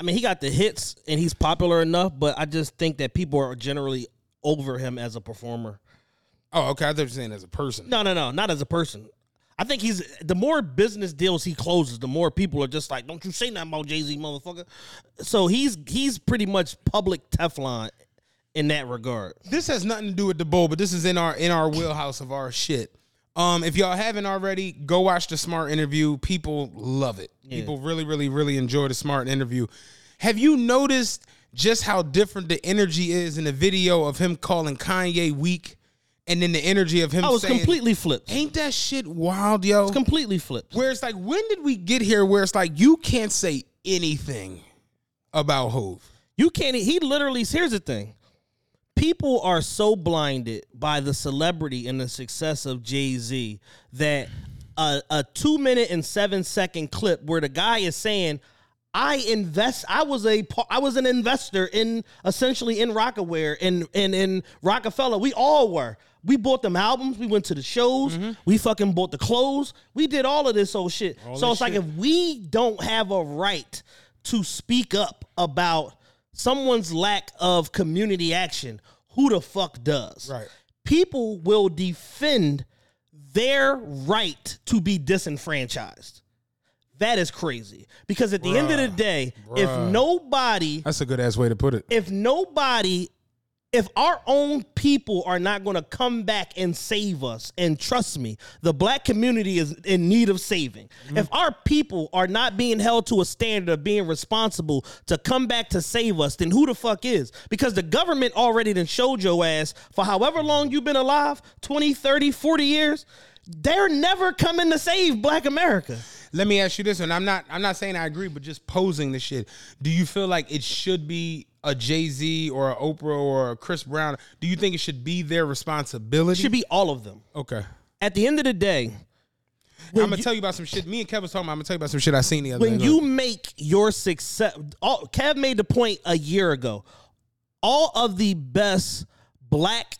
I mean, he got the hits and he's popular enough, but I just think that people are generally over him as a performer. Oh, okay. I thought you were saying as a person. No, no, no, not as a person. I think he's the more business deals he closes, the more people are just like, "Don't you say nothing about Jay Z, motherfucker." So he's he's pretty much public Teflon in that regard. This has nothing to do with the bowl, but this is in our in our wheelhouse of our shit. Um, if y'all haven't already, go watch the smart interview. People love it. People really, really, really enjoy the smart interview. Have you noticed just how different the energy is in the video of him calling Kanye weak, and then the energy of him? I was saying, completely flipped. Ain't that shit wild, yo? It's completely flipped. Where it's like, when did we get here? Where it's like you can't say anything about Hove. You can't. He literally. Here's the thing. People are so blinded by the celebrity and the success of Jay Z that a, a two minute and seven second clip where the guy is saying, "I invest. I was a. I was an investor in essentially in Rocawear and and in Roc-A-Fella. We all were. We bought them albums. We went to the shows. We fucking bought the clothes. We did all of this old shit. so it's like if we don't have a right to speak up about someone's lack of community action, who the fuck does? Right. People will defend their right to be disenfranchised. That is crazy. Because at the end of the day, if nobody That's a good ass way to put it. if nobody if our own people are not going to come back and save us and trust me the black community is in need of saving. Mm-hmm. If our people are not being held to a standard of being responsible to come back to save us then who the fuck is? Because the government already done showed your ass for however long you've been alive 20 30 40 years they're never coming to save black america. Let me ask you this, and I'm not I'm not saying I agree, but just posing the shit. Do you feel like it should be a Jay Z or a Oprah or a Chris Brown? Do you think it should be their responsibility? It should be all of them okay. at the end of the day I'm gonna tell you about some shit. Me and Kev was talking about. I'm gonna tell you about some shit I seen the other day. when day. you make your success all, kev made the point a year ago all of the best black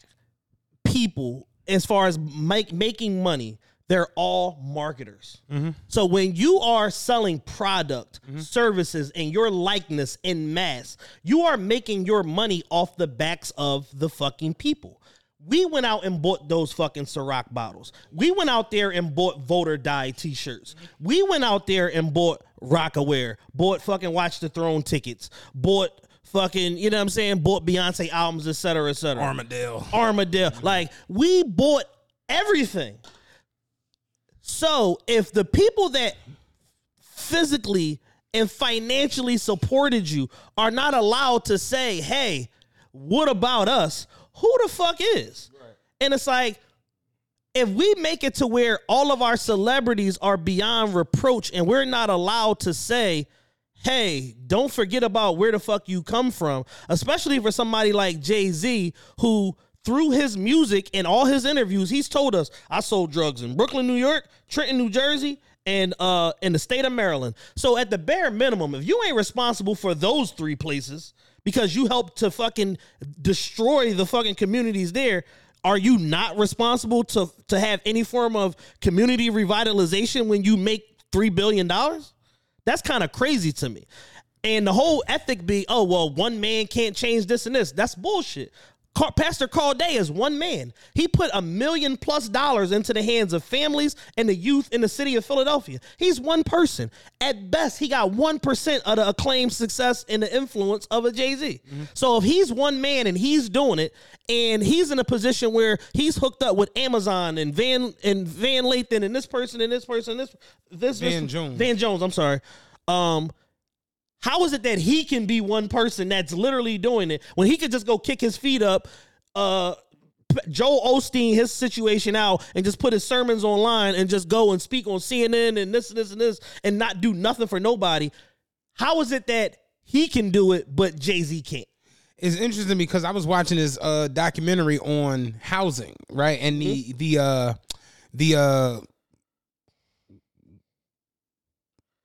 people as far as make, making money they're all marketers mm-hmm. so when you are selling product mm-hmm. services and your likeness in mass you are making your money off the backs of the fucking people we went out and bought those fucking Ciroc bottles. We went out there and bought Vote or Die t-shirts. We went out there and bought Rocawear, bought fucking Watch the Throne tickets, bought fucking, you know what I'm saying, bought Beyonce albums, et cetera, et cetera. Armadale. Armadale. Like we bought everything. So if the people that physically and financially supported you are not allowed to say, hey, what about us? Who the fuck is? And it's like, if we make it to where all of our celebrities are beyond reproach and we're not allowed to say, hey, don't forget about where the fuck you come from, especially for somebody like Jay Z, who through his music and all his interviews, he's told us, I sold drugs in Brooklyn, New York, Trenton, New Jersey, and uh in the state of Maryland. So at the bare minimum, if you ain't responsible for those three places because you helped to fucking destroy the fucking communities there, are you not responsible to to have any form of community revitalization when you make 3 billion dollars? That's kind of crazy to me. And the whole ethic be, oh well, one man can't change this and this. That's bullshit. Car- Pastor Carl Day is one man. He put a million plus dollars into the hands of families and the youth in the city of Philadelphia. He's one person. At best, he got 1% of the acclaimed success and the influence of a Jay Z. So if he's one man and he's doing it, and he's in a position where he's hooked up with Amazon and Van and Van Lathan and this person and this person and this this Van this- Jones. Van Jones, I'm sorry. Um, how is it that he can be one person that's literally doing it when he could just go kick his feet up, uh, Joel Osteen his situation out and just put his sermons online and just go and speak on CNN and this and this and this and not do nothing for nobody? How is it that he can do it but Jay Z can't? It's interesting because I was watching this uh, documentary on housing, right? And the the uh, the uh,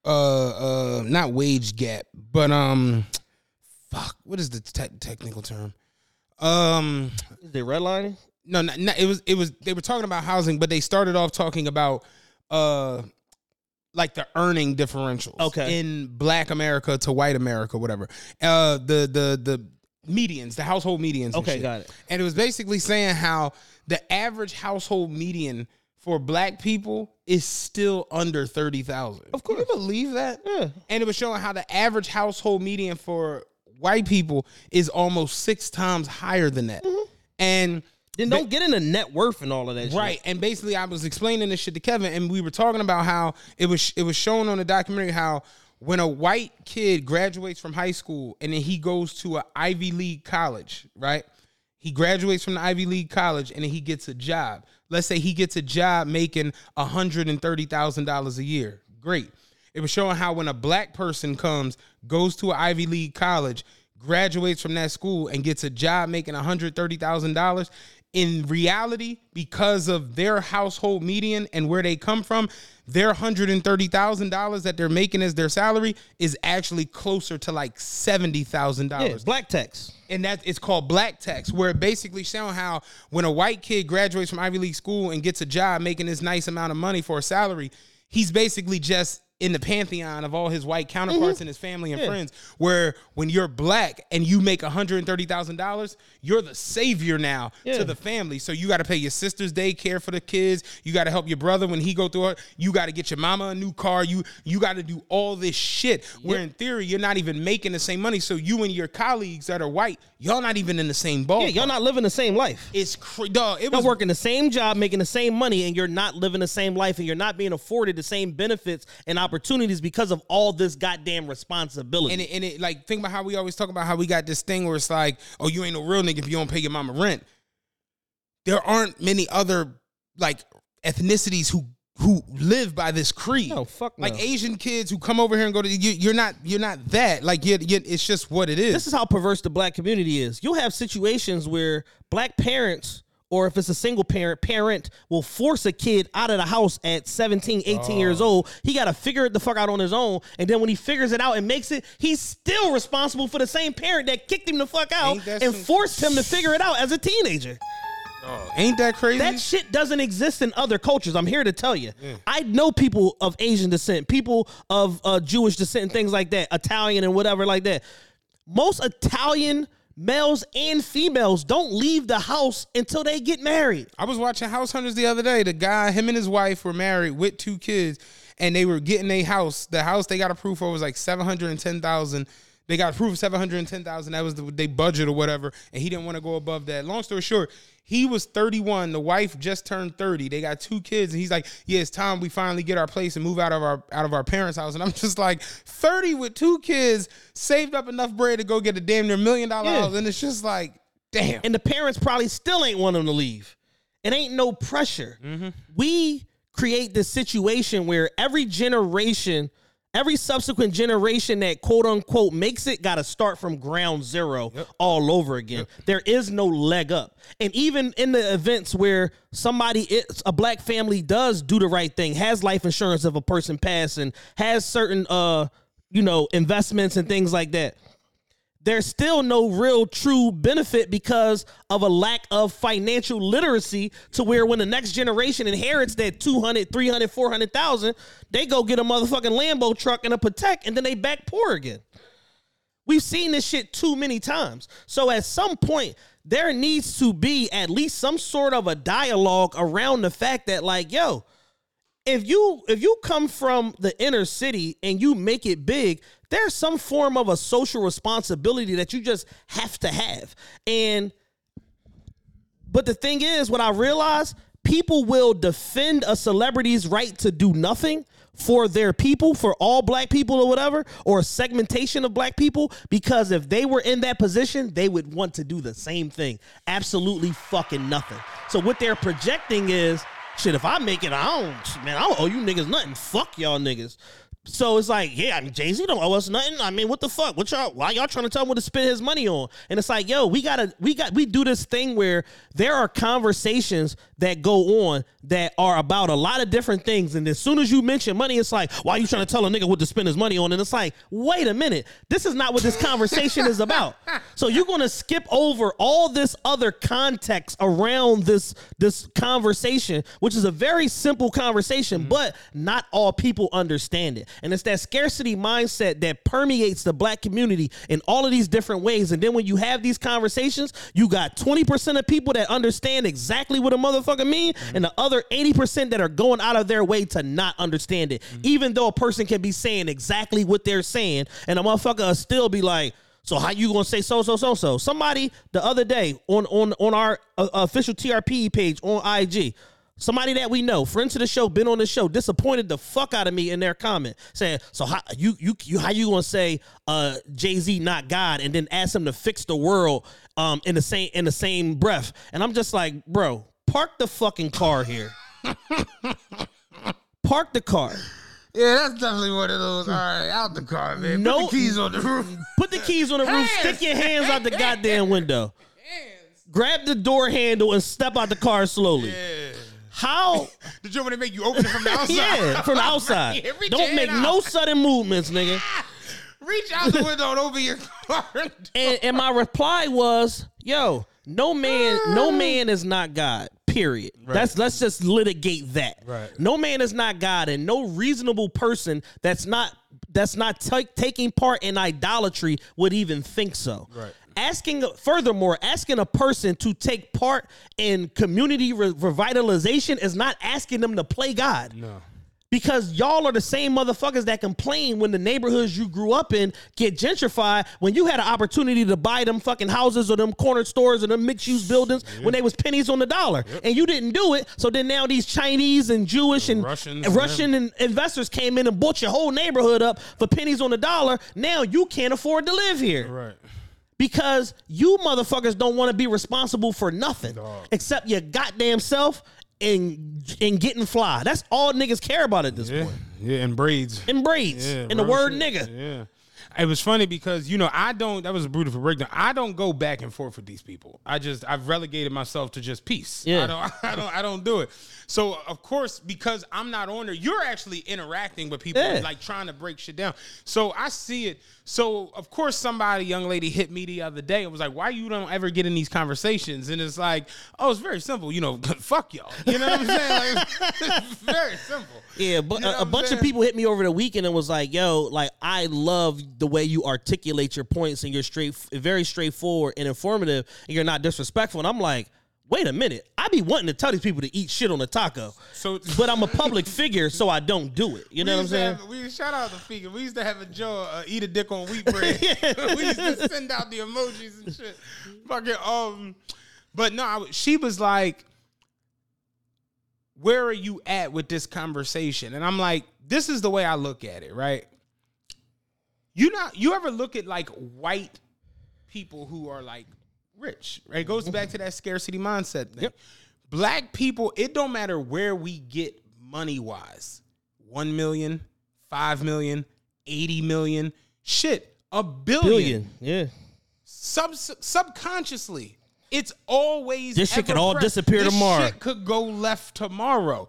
uh, uh, not wage gap, but um, fuck, what is the te- technical term? Um, Is they redlining? no, not, not, it was it was they were talking about housing, but they started off talking about uh like the earning differentials Okay. in black America to white America, whatever. Uh the the the medians, the household medians. Okay, got it. And it was basically saying how the average household median for black people is still under 30,000. Of course. Can you believe that? Yeah. And it was showing how the average household median for white people is almost six times higher than that. Mm-hmm. And Then don't get into net worth and all of that shit. Right, and basically, I was explaining this shit to Kevin, and we were talking about how it was it was shown on the documentary how when a white kid graduates from high school and then he goes to an Ivy League college, right? He graduates from the Ivy League college and then he gets a job. Let's say he gets a job making hundred and thirty thousand dollars a year. Great. It was showing how when a black person comes, goes to an Ivy League college, graduates from that school, and gets a job making $130,000, in reality, because of their household median and where they come from, their $130,000 that they're making as their salary is actually closer to like $70,000 black tax. and that it's called black tax, where it basically showing how when a white kid graduates from Ivy League school and gets a job making this nice amount of money for a salary, he's basically just in the pantheon of all his white counterparts mm-hmm. and his family and Yeah. friends. Where when you're black and you make $130,000, you're the savior now Yeah. to the family. So you got to pay your sister's daycare for the kids. You got to help your brother when he go through it. You got to get your mama a new car. You you got to do all this shit. Where in theory you're not even making the same money. So you and your colleagues that are white, y'all not even in the same ball. Yeah, y'all not living the same life. It's cra- dog. It Y'all was working the same job, making the same money, and you're not living the same life, and you're not being afforded the same benefits and opportunities because of all this goddamn responsibility. and it, and it like think about how we always talk about how we got this thing where it's like, oh, you ain't no real nigga if you don't pay your mama rent. There aren't many other like ethnicities who who live by this creed. No, fuck no. Like Asian kids who come over here and go to you, you're not you're not that. Like you it's just what it is. this is how perverse the black community is. You'll have situations where black parents, or if it's a single parent, parent will force a kid out of the house at 17, 18 years Oh. old. He got to figure it the fuck out on his own. And then when he figures it out and makes it, he's still responsible for the same parent that kicked him the fuck out and some- forced him to figure it out as a teenager. Ain't that crazy? That shit doesn't exist in other cultures. I'm here to tell you. I know people of Asian descent, people of uh, Jewish descent, and things like that, Italian and whatever like that. Most Italian males and females don't leave the house until they get married. I was watching House Hunters the other day. The guy, him and his wife were married with two kids, and they were getting a house. The house they got approved for was like seven hundred and ten thousand. They got approved seven hundred and ten thousand. That was the they budget or whatever, and he didn't want to go above that. Long story short, he was thirty one. The wife just turned thirty. They got two kids, and he's like, "Yeah, it's time we finally get our place and move out of our out of our parents' house." And I'm just like, thirty with two kids, saved up enough bread to go get a damn near million dollar Yeah. house, and it's just like, damn. And the parents probably still ain't want them to leave. It ain't no pressure. Mm-hmm. We create this situation where every generation, every subsequent generation that quote unquote makes it got to start from ground zero all over again. There is no leg up. And even in the events where somebody, it's a black family does do the right thing, has life insurance if a person passing, has certain, uh, you know, investments and things like that there's still no real true benefit because of a lack of financial literacy to where when the next generation inherits that 200 300 400,000 they go get a motherfucking Lambo truck and a Patek and then they back poor again. We've seen this shit too many times. So at some point there needs to be at least some sort of a dialogue around the fact that like yo if you if you come from the inner city and you make it big there's some form of a social responsibility that you just have to have. And but the thing is what i realize people will defend a celebrity's right to do nothing for their people for all black people or whatever or segmentation of black people because if they were in that position they would want to do the same thing. Absolutely fucking nothing. So what they're projecting is shit if i make it i don't man i don't owe you niggas nothing. Fuck y'all niggas so it's like, yeah, I mean, Jay Z don't owe us nothing. I mean, what the fuck? What y'all? Why y'all trying to tell him what to spend his money on? And it's like, yo, we gotta, we got, we do this thing where there are conversations that go on that are about a lot of different things, and as soon as you mention money, it's like, why you trying to tell a nigga what to spend his money on? And it's like, wait a minute, this is not what this conversation is about. So you're gonna skip over all this other context around this this conversation, which is a very simple conversation, mm-hmm. but not all people understand it. And it's that scarcity mindset that permeates the black community in all of these different ways. And then when you have these conversations, you got 20% of people that understand exactly what a motherfucker mean, and the other 80% that are going out of their way to not understand it. Even though a person can be saying exactly what they're saying, and a motherfucker will still be like, so how you gonna say so so so so? Somebody the other day on on on our uh, official TRP page on IG, somebody that we know, friends to the show, been on the show, disappointed the fuck out of me in their comment, saying, "So how you you you how you gonna say uh Jay Z not God and then ask him to fix the world um in the same in the same breath?" And I'm just like, bro, park the fucking car here. park the car. Yeah, that's definitely one of those. All right, out the car, man. No- Put the keys on the roof. Put the keys on the roof. Stick your hands out the goddamn window. Hands. Grab the door handle and step out the car slowly. Yeah. How? Did you want to make you open it from the outside? Yeah, from the outside. Don't make hand no sudden movements, nigga. Reach out the window and open your car. And, and my reply was, "Yo, no man, no man is not God. Period. That's let's just litigate that. Right. No man is not God, and no reasonable person that's not that's not ta- taking part in idolatry would even think so. Right. Asking, furthermore, asking a person to take part in community re- revitalization is not asking them to play God. No. because y'all are the same motherfuckers that complain when the neighborhoods you grew up in get gentrified when you had an opportunity to buy them fucking houses or them corner stores or them mixed use buildings when they was pennies on the dollar. And you didn't do it so then now these chinese and jewish and Russians, and russian and investors came in and bought your whole neighborhood up for pennies on the dollar. Now you can't afford to live here. Right. Because you motherfuckers don't want to be responsible for nothing Dog. except your goddamn self and and getting fly. That's all niggas care about at this Yeah. point. Yeah, and braids. And braids. Yeah, and the word shit. nigga. Yeah. It was funny because you know I don't. That was a beautiful breakdown. I don't go back and forth with these people. I just I've relegated myself to just peace. Yeah. I don't. I don't. I don't do it. So of course because I'm not on there, you're actually interacting with people, Yeah. like trying to break shit down. So I see it. So of course somebody, young lady, hit me the other day and was like, "Why you don't ever get in these conversations?" And it's like, "Oh, it's very simple. You know, fuck y'all. You know what I'm saying? Like, it's very simple." Yeah, but You know a, a bunch saying? of people hit me over the weekend and was like, "Yo, like I love the way you articulate your points and you're straight, very straightforward and informative, and you're not disrespectful." And I'm like, "Wait a minute, I be wanting to tell these people to eat shit on a taco, So- but I'm a public figure, so I don't do it. You know what I'm saying?" have- we shout out the figure. We used to have a Joe uh, eat a dick on wheat bread. we used to send out the emojis and shit. Fucking um, but no, I, she was like, "Where are you at with this conversation?" And I'm like, "This is the way I look at it, right? You not you ever look at like white people who are like rich, right? It goes back to that scarcity mindset thing. Yep. Black people, it don't matter where we get money wise. 1 million, 5 million, 80 million, shit, a billion. Billion, yeah. Sub subconsciously. It's always This shit could all disappear This tomorrow. Shit could go left tomorrow.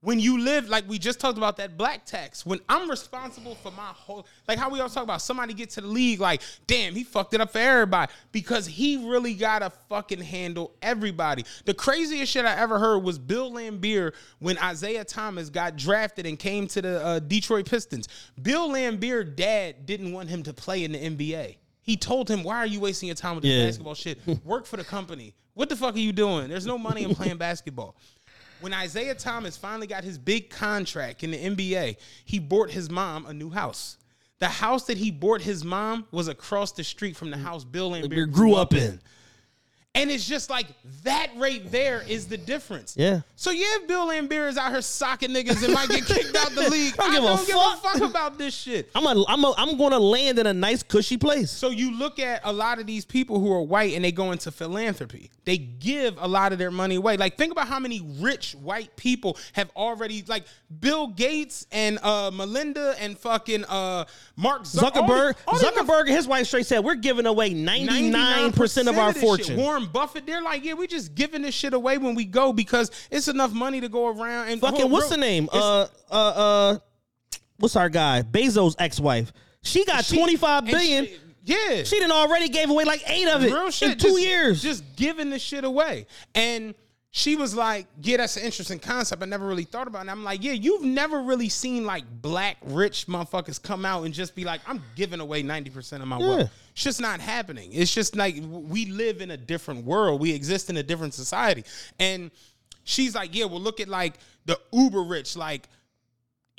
When you live, like we just talked about that black tax, when I'm responsible for my whole, like how we all talk about somebody get to the league, like, damn, he fucked it up for everybody because he really got to fucking handle everybody. The craziest shit I ever heard was Bill Laimbeer when Isaiah Thomas got drafted and came to the uh, Detroit Pistons. Bill Laimbeer dad didn't want him to play in the NBA. He told him, "Why are you wasting your time with this Yeah. basketball shit? Work for the company. What the fuck are you doing? There's no money in playing basketball." When Isaiah Thomas finally got his big contract in the NBA, he bought his mom a new house. The house that he bought his mom was across the street from the mm. house Bill Laimbeer grew up in. And it's just like that right there is the difference. Yeah. So yeah, if Bill Laimbeer is out here socking niggas and might get kicked out the league. I don't I give a don't give fuck. a fuck about this shit. I'm a, I'm a, I'm going to land in a nice cushy place. So you look at a lot of these people who are white and they go into philanthropy. They give a lot of their money away. Like think about how many rich white people have already like Bill Gates and uh Melinda and fucking uh Mark Zuck- Zuckerberg, all the Zuckerberg and his wife straight said we're giving away 99% of our fortune. Shit. Warren Buffett, they're like, yeah, we're just giving this shit away when we go because it's enough money to go around. And Fucking what's real- the name? Uh uh uh what's our guy? Bezos ex-wife. She got she- 25. She, yeah, She done already gave away like 8 of it real shit. in 2 just- years. just giving this shit away. And she was like, "Yeah, that's an interesting concept. I never really thought about." it. And I'm like, "Yeah, you've never really seen like black rich motherfuckers come out and just be like, I'm giving away ninety percent of my Yeah. wealth." It's just not happening. It's just like we live in a different world. We exist in a different society. And she's like, "Yeah, well, look at like the uber rich, like."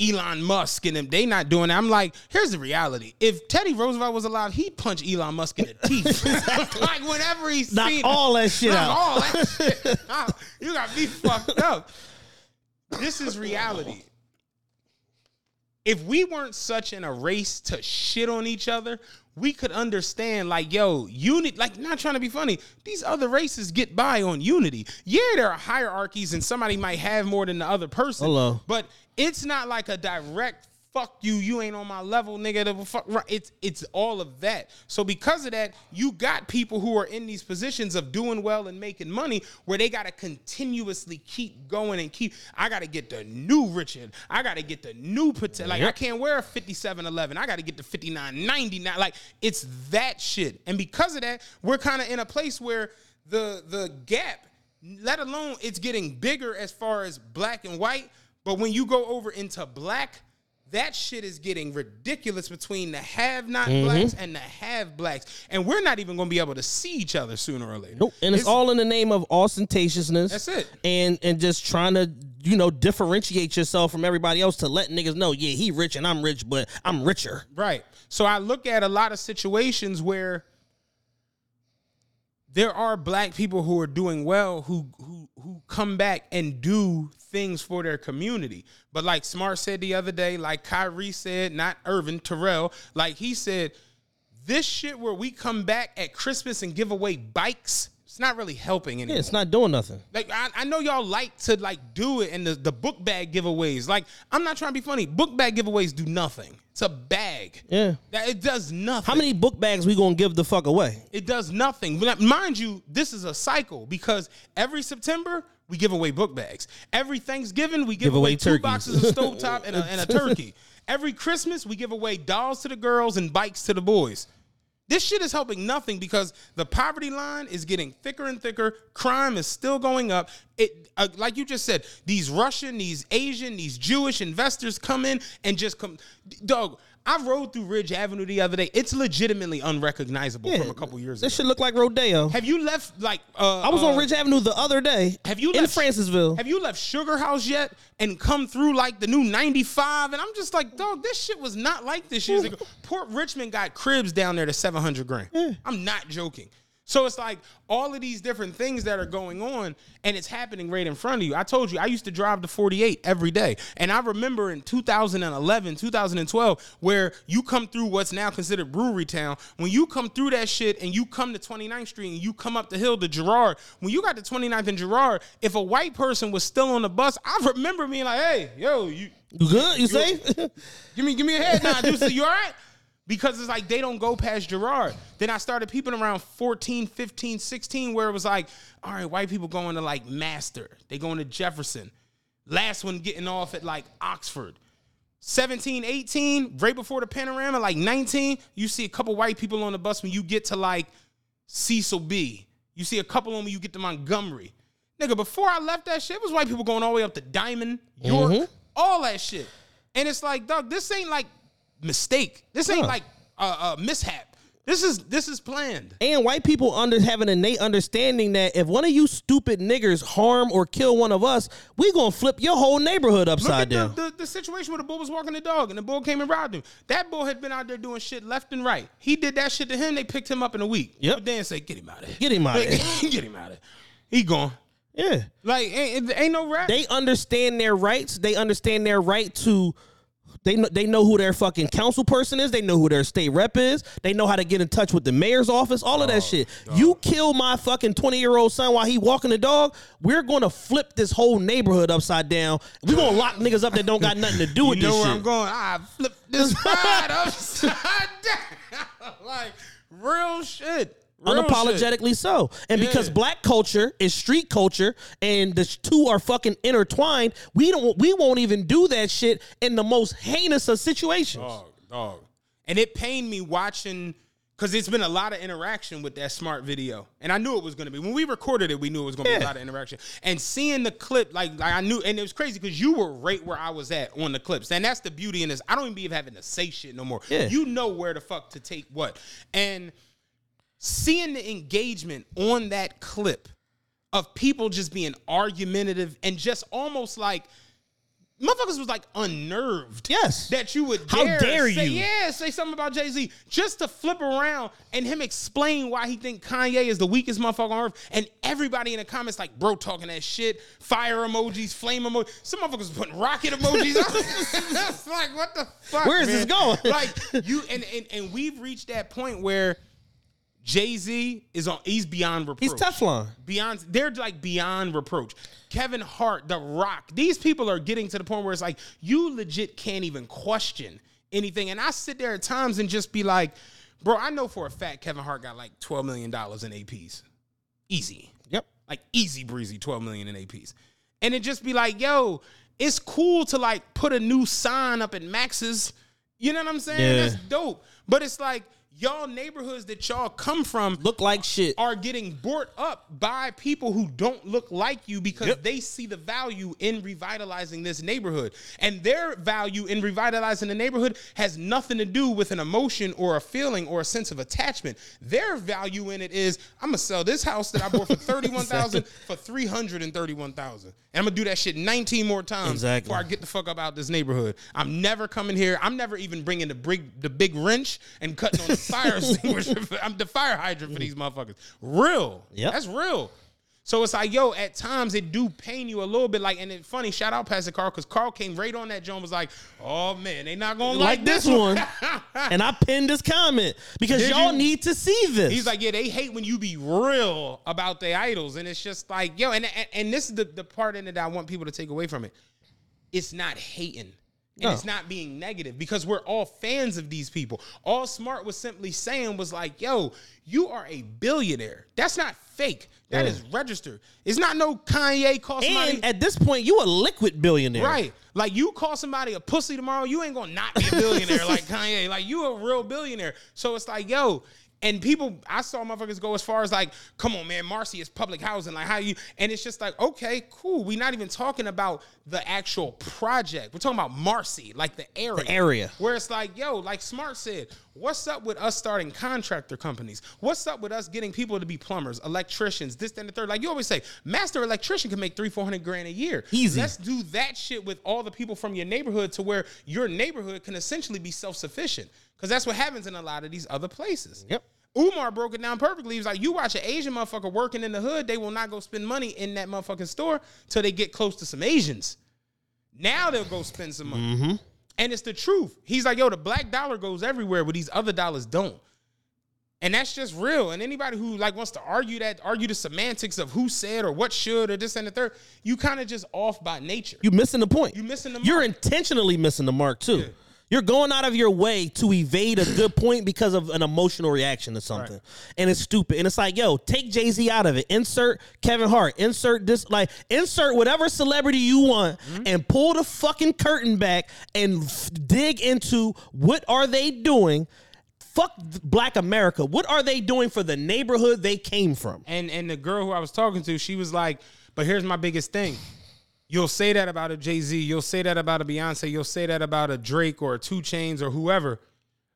Elon Musk and them, they not doing that. I'm like, here's the reality. If Teddy Roosevelt was alive, he'd punch Elon Musk in the teeth. like whenever he's Knock seen all that shit out. all that shit out. You got me fucked up. This is reality. If we weren't such in a race to shit on each other, we could understand like, yo, unity, like not trying to be funny. These other races get by on unity. Yeah, there are hierarchies and somebody might have more than the other person. Hello. But it's not like a direct fuck you, you ain't on my level, nigga. the fuck- right. It's it's all of that. So because of that, you got people who are in these positions of doing well and making money where they gotta continuously keep going and keep. I gotta get the new Richard. I gotta get the new Patek. Like I can't wear a 5711. I gotta get the 5999. Like it's that shit. And because of that, we're kind of in a place where the the gap, let alone it's getting bigger as far as black and white. But when you go over into black, that shit is getting ridiculous between the have not Mm-hmm. blacks and the have blacks. And we're not even gonna be able to see each other sooner or later. Nope. And it's, all in the name of ostentatiousness. That's it. And and just trying to, you know, differentiate yourself from everybody else to let niggas know, yeah, he rich and I'm rich, but I'm richer. Right. So I look at a lot of situations where there are black people who are doing well who who who come back and do things for their community. But like Smart said the other day, like Kyrie said, not Irving, Terrell, like he said, this shit where we come back at Christmas and give away bikes, it's not really helping anymore. Yeah, it's not doing nothing. Like I, I know y'all like to like do it and the, the book bag giveaways. Like I'm not trying to be funny. Book bag giveaways do nothing. It's a bag. Yeah. That it does nothing. How many book bags we gonna give the fuck away? It does nothing. Mind you, this is a cycle because every September we give away book bags. Every Thanksgiving we give, Give away away, two boxes of stovetop and a, and a turkey. Every Christmas we give away dolls to the girls and bikes to the boys. This shit is helping nothing because the poverty line is getting thicker and thicker. Crime is still going up. It, uh, like you just said, these Russian, these Asian, these Jewish investors come in and just come. Dog, I rode through Ridge Avenue the other day. It's legitimately unrecognizable from a couple years ago. This ago. shit look like Rodeo. Have you left like? Uh, I was uh, on Ridge Avenue the other day. Have you in left Francisville? Have you left Sugar House yet and come through like the new 95? And I'm just like, dog, this shit was not like this years ago. Port Richmond got cribs down there to 700 grand. I'm not joking. So it's like all of these different things that are going on and it's happening right in front of you. I told you I used to drive to 48 every day. And I remember in 2011, 2012, where you come through what's now considered Brewery Town, when you come through that shit and you come to 29th Street and you come up the hill to Girard, when you got to 29th and Girard, if a white person was still on the bus, I remember being like, hey, yo, you You good? You safe? give me give me a head nod, dude. You all right? Because it's like they don't go past Girard. Then I started peeping around 14, 15, 16, where it was like, all right, white people going to like Master. They going to Jefferson. Last one getting off at like Oxford. 17, 18, right before the panorama, like 19, you see a couple white people on the bus when you get to like Cecil B. You see a couple on when you get to Montgomery. Nigga, before I left that shit, it was white people going all the way up to Diamond, York, mm-hmm. all that shit. And it's like, dog, this ain't like mistake. This ain't Huh. like a, a mishap. This is this is planned. And white people under have an innate understanding that if one of you stupid niggers harm or kill one of us, we gonna flip your whole neighborhood upside down. the, the, the situation where the bull was walking the dog and the bull came and robbed him. That bull had been out there doing shit left and right. He did that shit to him. They picked him up in a week. Yep. But then say, get him out of here. Get him out of here. get him out of here. He gone. yeah. Like ain't, ain't no rap. They understand their rights. They understand their right to. They know, they know who their fucking council person is. They know who their state rep is. They know how to get in touch with the mayor's office. All of that shit. You kill my fucking twenty year old son while he walking the dog. We're gonna flip this whole neighborhood upside down. We gonna lock niggas up that don't got nothing to do you with know this where shit. I'm going? I flip this ride upside down. like real shit. Real shit. unapologetically so. And because black culture is street culture and the two are fucking intertwined, we don't we won't even do that shit in the most heinous of situations. Dog, dog. And it pained me watching because it's been a lot of interaction with that smart video. And I knew it was going to be. When we recorded it, we knew it was going to be a lot of interaction. And seeing the clip, like, like I knew, and it was crazy because you were right where I was at on the clips. And that's the beauty in this. I don't even be having to say shit no more. Yeah. You know where the fuck to take what. And seeing the engagement on that clip of people just being argumentative and just almost like motherfuckers was like unnerved. Yes. That you would How dare, dare say, you? Yeah, say something about Jay-Z just to flip around and him explain why he think Kanye is the weakest motherfucker on earth. And everybody in the comments like, bro, talking that shit, fire emojis, flame emojis. Some motherfuckers putting rocket emojis. It's like, what the fuck? Where is this going? Like you and, and and we've reached that point where Jay-Z is on he's beyond reproach. He's Teflon. Beyond, they're like beyond reproach. Kevin Hart, The Rock, these people are getting to the point where it's like you legit can't even question anything. And I sit there at times and just be like, bro, I know for a fact Kevin Hart got like twelve million dollars in APs, easy, Yep. like easy breezy, twelve million in APs, and it just be like, yo, it's cool to like put a new sign up in Max's. You know what I'm saying? Yeah. That's dope. But it's like y'all neighborhoods that y'all come from Look like shit. are getting bought up by people who don't look like you because Yep. they see the value in revitalizing this neighborhood. And their value in revitalizing the neighborhood has nothing to do with an emotion or a feeling or a sense of attachment. Their value in it is I'm gonna sell this house that I bought for 31,000 for 331,000. And I'm gonna do that shit 19 more times Exactly. before I get the fuck up out this neighborhood. I'm never coming here. I'm never even bringing the big the big wrench and cutting on the fire extinguisher. for- I'm the fire hydrant for these motherfuckers. Real. Yep. That's real. So it's like, yo, at times it do pain you a little bit. Like, and it's funny, shout out Pastor Carl, because Carl came right on that joint was like, oh man, they not gonna like, Like this one. and I pinned this comment because Did y'all you? need to see this. He's like, yeah, they hate when you be real about their idols, and it's just like, yo, and and, and this is the the part in it that I want people to take away from it. It's not hating. And No. it's not being negative because we're all fans of these people. All Smart was simply saying was like, yo, you are a billionaire. That's not fake. That Yeah. is registered. It's not no Kanye call somebody. and at this point, you a liquid billionaire. Right. Like you call somebody a pussy tomorrow, you ain't gonna not be a billionaire like Kanye. Like you a real billionaire. So it's like, yo, and people, I saw motherfuckers go as far as like, come on, man, Marcy is public housing. Like how you and it's just like, okay, cool. We're not even talking about the actual project. We're talking about Marcy, like the area. The area. Where it's like, yo, like Smart said, what's up with us starting contractor companies? What's up with us getting people to be plumbers, electricians, this, and the third? Like you always say, master electrician can make three, four hundred grand a year. Easy. Let's do that shit with all the people from your neighborhood to where your neighborhood can essentially be self-sufficient. Because that's what happens in a lot of these other places. Yep. Umar broke it down perfectly. He was like, you watch an Asian motherfucker working in the hood, they will not go spend money in that motherfucking store till they get close to some Asians. Now they'll go spend some money. Mm-hmm. And it's the truth. He's like, yo, the black dollar goes everywhere, but these other dollars don't. And that's just real. And anybody who like wants to argue that, argue the semantics of who said or what should or this and the third, you kind of just off by nature. You're missing the point. You missing the You're intentionally missing the mark too. You're going out of your way to evade a good point because of an emotional reaction to something. And it's stupid. And it's like, yo, take Jay Z out of it. Insert Kevin Hart. Insert this, like, insert whatever celebrity you want Mm-hmm. and pull the fucking curtain back and f- dig into what are they doing. Fuck Black America. What are they doing for the neighborhood they came from? And and the girl who I was talking to, she was like, "But here's my biggest thing. You'll say that about a Jay Z. You'll say that about a Beyonce. You'll say that about a Drake or a 2 Chainz or whoever.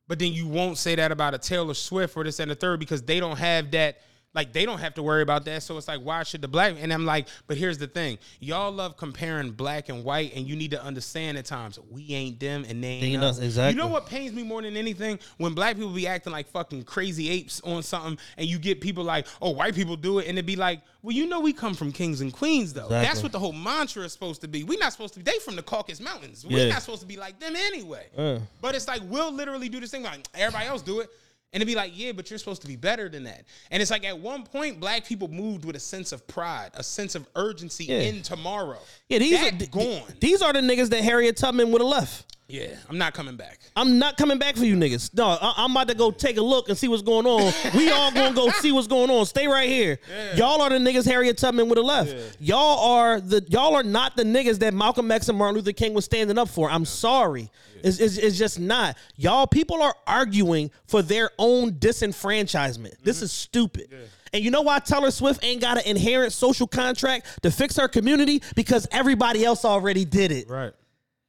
But then you won't say that about a Taylor Swift or this and the third because they don't have that. Like they don't have to worry about that. So it's like, why should the black? And I'm like, but here's the thing: y'all love comparing black and white, and you need to understand at times we ain't them and they ain't, ain't us. exactly. You know what pains me more than anything when black people be acting like fucking crazy apes on something, and you get people like, oh, white people do it, and it be like, well, you know, we come from kings and queens though. Exactly. That's what the whole mantra is supposed to be. we not supposed to be. They from the Caucasus Mountains. We're Yeah. not supposed to be like them anyway. Uh. But it's like we'll literally do this thing like everybody else do it. And it'd be like, yeah, but you're supposed to be better than that. And it's like at one point, black people moved with a sense of pride, a sense of urgency Yeah. in tomorrow. Yeah, these that are th- gone. These are the niggas that Harriet Tubman would have left. Yeah, I'm not coming back. I'm not coming back for you niggas. No, I- I'm about to go take a look and see what's going on. We all gonna go see what's going on. Stay right here. Y'all are the niggas Harriet Tubman would have left. Y'all are the y'all are not the niggas that Malcolm X and Martin Luther King was standing up for. I'm sorry. It's, it's, it's just not. Y'all people are arguing for their own disenfranchisement. This mm-hmm. is stupid. And you know why Taylor Swift ain't got an inherent social contract to fix her community? Because everybody else already did it. Right.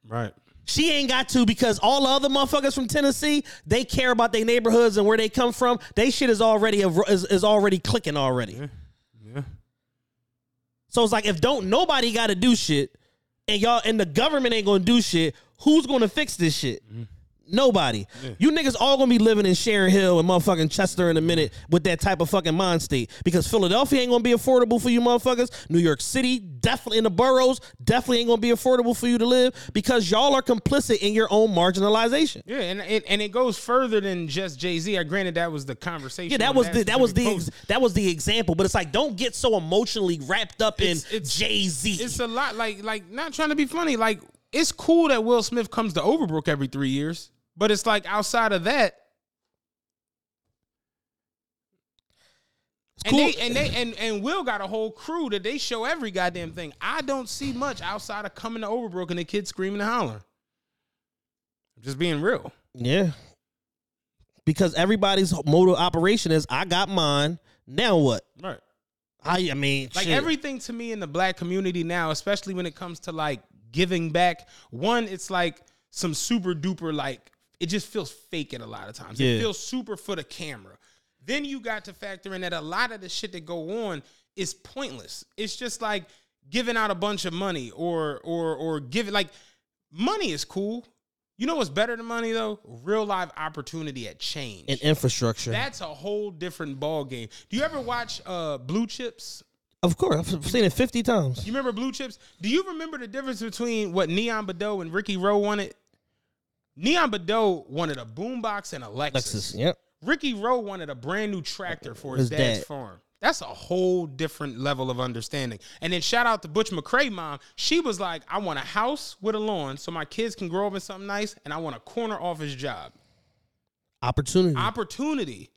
Right. She ain't got to because all the other motherfuckers from Tennessee, they care about their neighborhoods and where they come from. They shit is already is, is already clicking already. Yeah. So it's like if don't nobody got to do shit, and y'all and the government ain't gonna do shit, who's gonna fix this shit? Mm. Nobody. You niggas all gonna be living in Sharon Hill and motherfucking Chester in a minute with that type of fucking mind state. Because Philadelphia ain't gonna be affordable for you motherfuckers. New York City, definitely in the boroughs, definitely ain't gonna be affordable for you to live because y'all are complicit in your own marginalization. Yeah, and it, and it goes further than just Jay Z. I granted that was the conversation. Yeah, that was the that was the ex- that was the example, but it's like don't get so emotionally wrapped up in It's- Jay Z. It's a lot like like not trying to be funny. Like it's cool that Will Smith comes to Overbrook every three years, but it's like outside of that. And cool. they and they and, and Will got a whole crew that they show every goddamn thing. I don't see much outside of coming to Overbrook and the kids screaming and hollering. Just being real. Yeah. Because everybody's mode of operation is I got mine. Now what? Right. I I mean Like shit. everything to me in the black community now, especially when it comes to like giving back, one, it's like some super duper like it just feels fake at a lot of times. Yeah. It feels super for the camera. Then you got to factor in that a lot of the shit that go on is pointless. It's just like giving out a bunch of money or or or giving like money is cool. You know what's better than money though? Real life opportunity at change. and infrastructure. That's a whole different ball game. Do you ever watch uh Blue Chips? of course, I've seen it 50 times. You remember Blue Chips? Do you remember the difference between what Neon Bodeaux and Ricky Roe wanted? Neon Bodeaux wanted a boombox and a Lexus. Lexus. Yep. Ricky Roe wanted a brand new tractor for his, His dad's dad. farm. That's a whole different level of understanding. And then shout out to Butch McRae mom. She was like, I want a house with a lawn so my kids can grow up in something nice, and I want a corner office job. Opportunity. opportunity.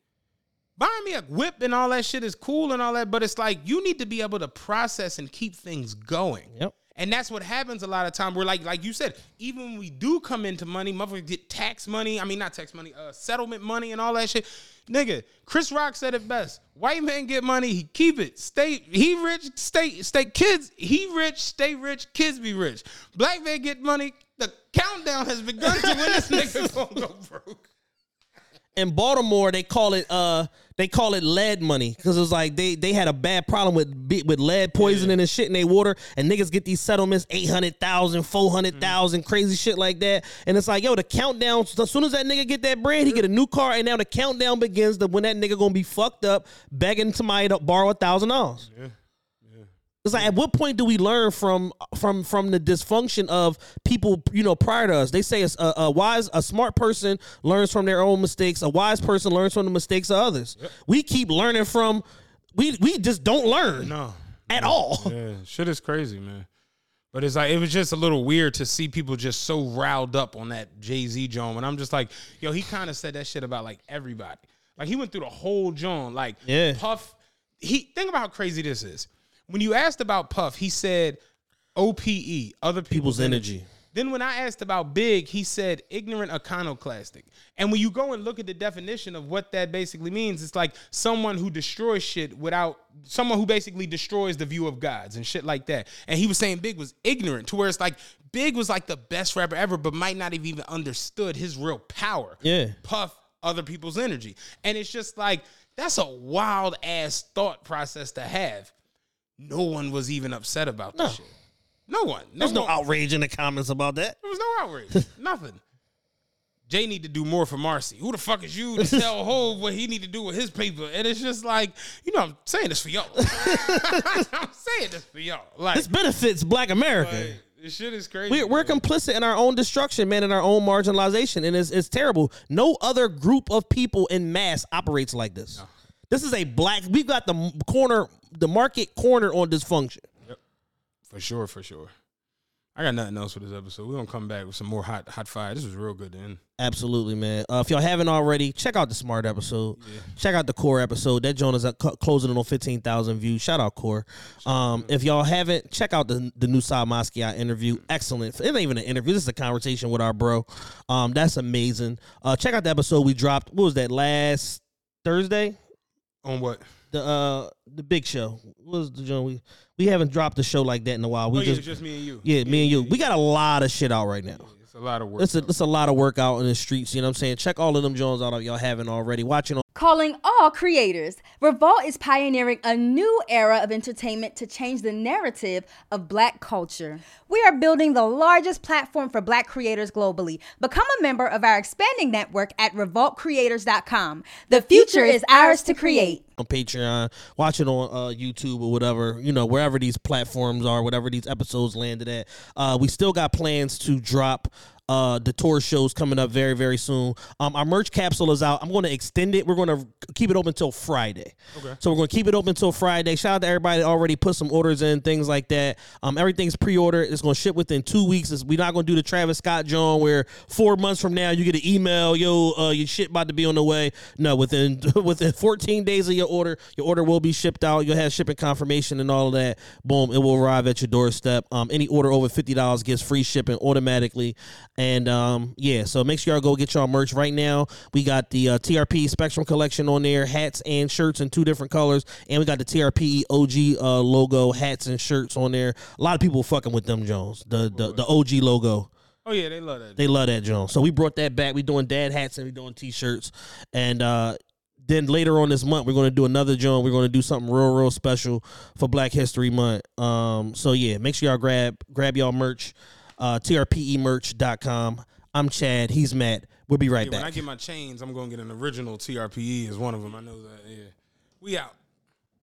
Buying me a whip and all that shit is cool and all that, but it's like you need to be able to process and keep things going. Yep. And that's what happens a lot of time. We're like, like you said, even when we do come into money, motherfuckers get tax money. I mean, not tax money, uh, settlement money and all that shit. Nigga, Chris Rock said it best. White man get money, he keep it. Stay, he rich, stay, stay. Kids, he rich, stay rich. Kids be rich. Black man get money. The countdown has begun to when this nigga gonna go broke. in Baltimore, they call it uh they call it lead money because it was like they they had a bad problem with with lead poisoning and shit in their water, and niggas get these settlements 800,000, 400,000, mm-hmm. crazy shit like that, and it's like yo, the countdown. As soon as that nigga get that bread, he get a new car, and now the countdown begins to when that nigga gonna be fucked up, begging somebody to borrow a thousand dollars. It's like at what point do we learn from from from the dysfunction of people you know prior to us? They say a, a, uh, a wise, a smart person learns from their own mistakes. A wise person learns from the mistakes of others. We keep learning from. We we just don't learn No. at all. Yeah, shit is crazy, man. But it's like it was just a little weird to see people just so riled up on that Jay Z John. And I'm just like, yo, he kind of said that shit about like everybody. Like he went through the whole John. Like Yeah. Puff. He think about how crazy this is. When you asked about Puff, he said OPE, other people's, People's energy. Then when I asked about big, he said ignorant iconoclastic. And when you go and look at the definition of what that basically means, it's like someone who destroys shit without someone who basically destroys the view of gods and shit like that. And he was saying Big was ignorant to where it's like Big was like the best rapper ever, but might not have even understood his real power. Yeah. Puff other people's energy. And it's just like that's a wild ass thought process to have. No one was even upset about this shit. No one. No There's no one. outrage in the comments about that. There was no outrage. Nothing. Jay need to do more for Marcy. Who the fuck is you to tell Hove what he need to do with his paper? And it's just like, you know, I'm saying this for y'all. I'm saying this for y'all. Like, This benefits Black America. like, this shit is crazy. We're, we're complicit in our own destruction, man, in our own marginalization, and it's, it's terrible. No other group of people in mass operates like this. This is a black. We've got the corner, the market corner on dysfunction. Yep. for sure, for sure. I got nothing else for this episode. We're gonna come back with some more hot hot fire. This was real good then. Absolutely, man. Uh, if y'all haven't already, check out the smart episode. Check out the core episode. That joint is at closing in on fifteen thousand views. Shout out core. Um, if y'all haven't, check out the the new Saad Moscow interview. Excellent. It ain't even an interview. This is a conversation with our bro. Um, that's amazing. Uh, check out the episode we dropped. What was that last Thursday? On what? The uh the big show. What was the joint we we haven't dropped a show like that in a while. We oh, yeah, just just me and you. yeah, me and you. We got a lot of shit out right now. It's a lot of work. It's a, it's a lot of work out in the streets. You know what I'm saying? Check all of them Jones out if y'all haven't already. Watching on Calling all creators, Revolt is pioneering a new era of entertainment to change the narrative of black culture. We are building the largest platform for black creators globally. Become a member of our expanding network at revoltcreators.com. The future is ours to create. on Patreon, watch it on uh, YouTube or whatever, you know, wherever these platforms are, whatever these episodes landed at. Uh, we still got plans to drop uh, the tour shows coming up very, very soon. Um, our merch capsule is out. I'm going to extend it. We're going to keep it open until Friday. Okay. So we're going to keep it open until Friday. Shout out to everybody that already put some orders in, things like that. Um, everything's pre-ordered. It's going to ship within two weeks. It's- We're not going to do the Travis Scott John where four months from now you get an email, yo, uh, your shit about to be on the way. No, within within 14 days of your order, your order will be shipped out. You'll have shipping confirmation and all of that. Boom, it will arrive at your doorstep. Um, any order over fifty dollars gets free shipping automatically. And um, yeah, so make sure y'all go get y'all merch right now. We got the uh, TRP Spectrum collection on there, hats and shirts in two different colors, and we got the TRP OG uh, logo hats and shirts on there. A lot of people fucking with them Jones, the the, the OG logo. oh yeah, they love that. They love that Jones. So we brought that back. We doing dad hats and we doing t-shirts. And uh then later on this month we're gonna do another John. We're gonna do something real, real special for Black History Month. Um so yeah, make sure y'all grab grab y'all merch. Uh trpemerch.com. I'm Chad, he's Matt. We'll be right Yeah, when I get my chains, I'm gonna get an original TRPE as one of them. I know that. Yeah, we out.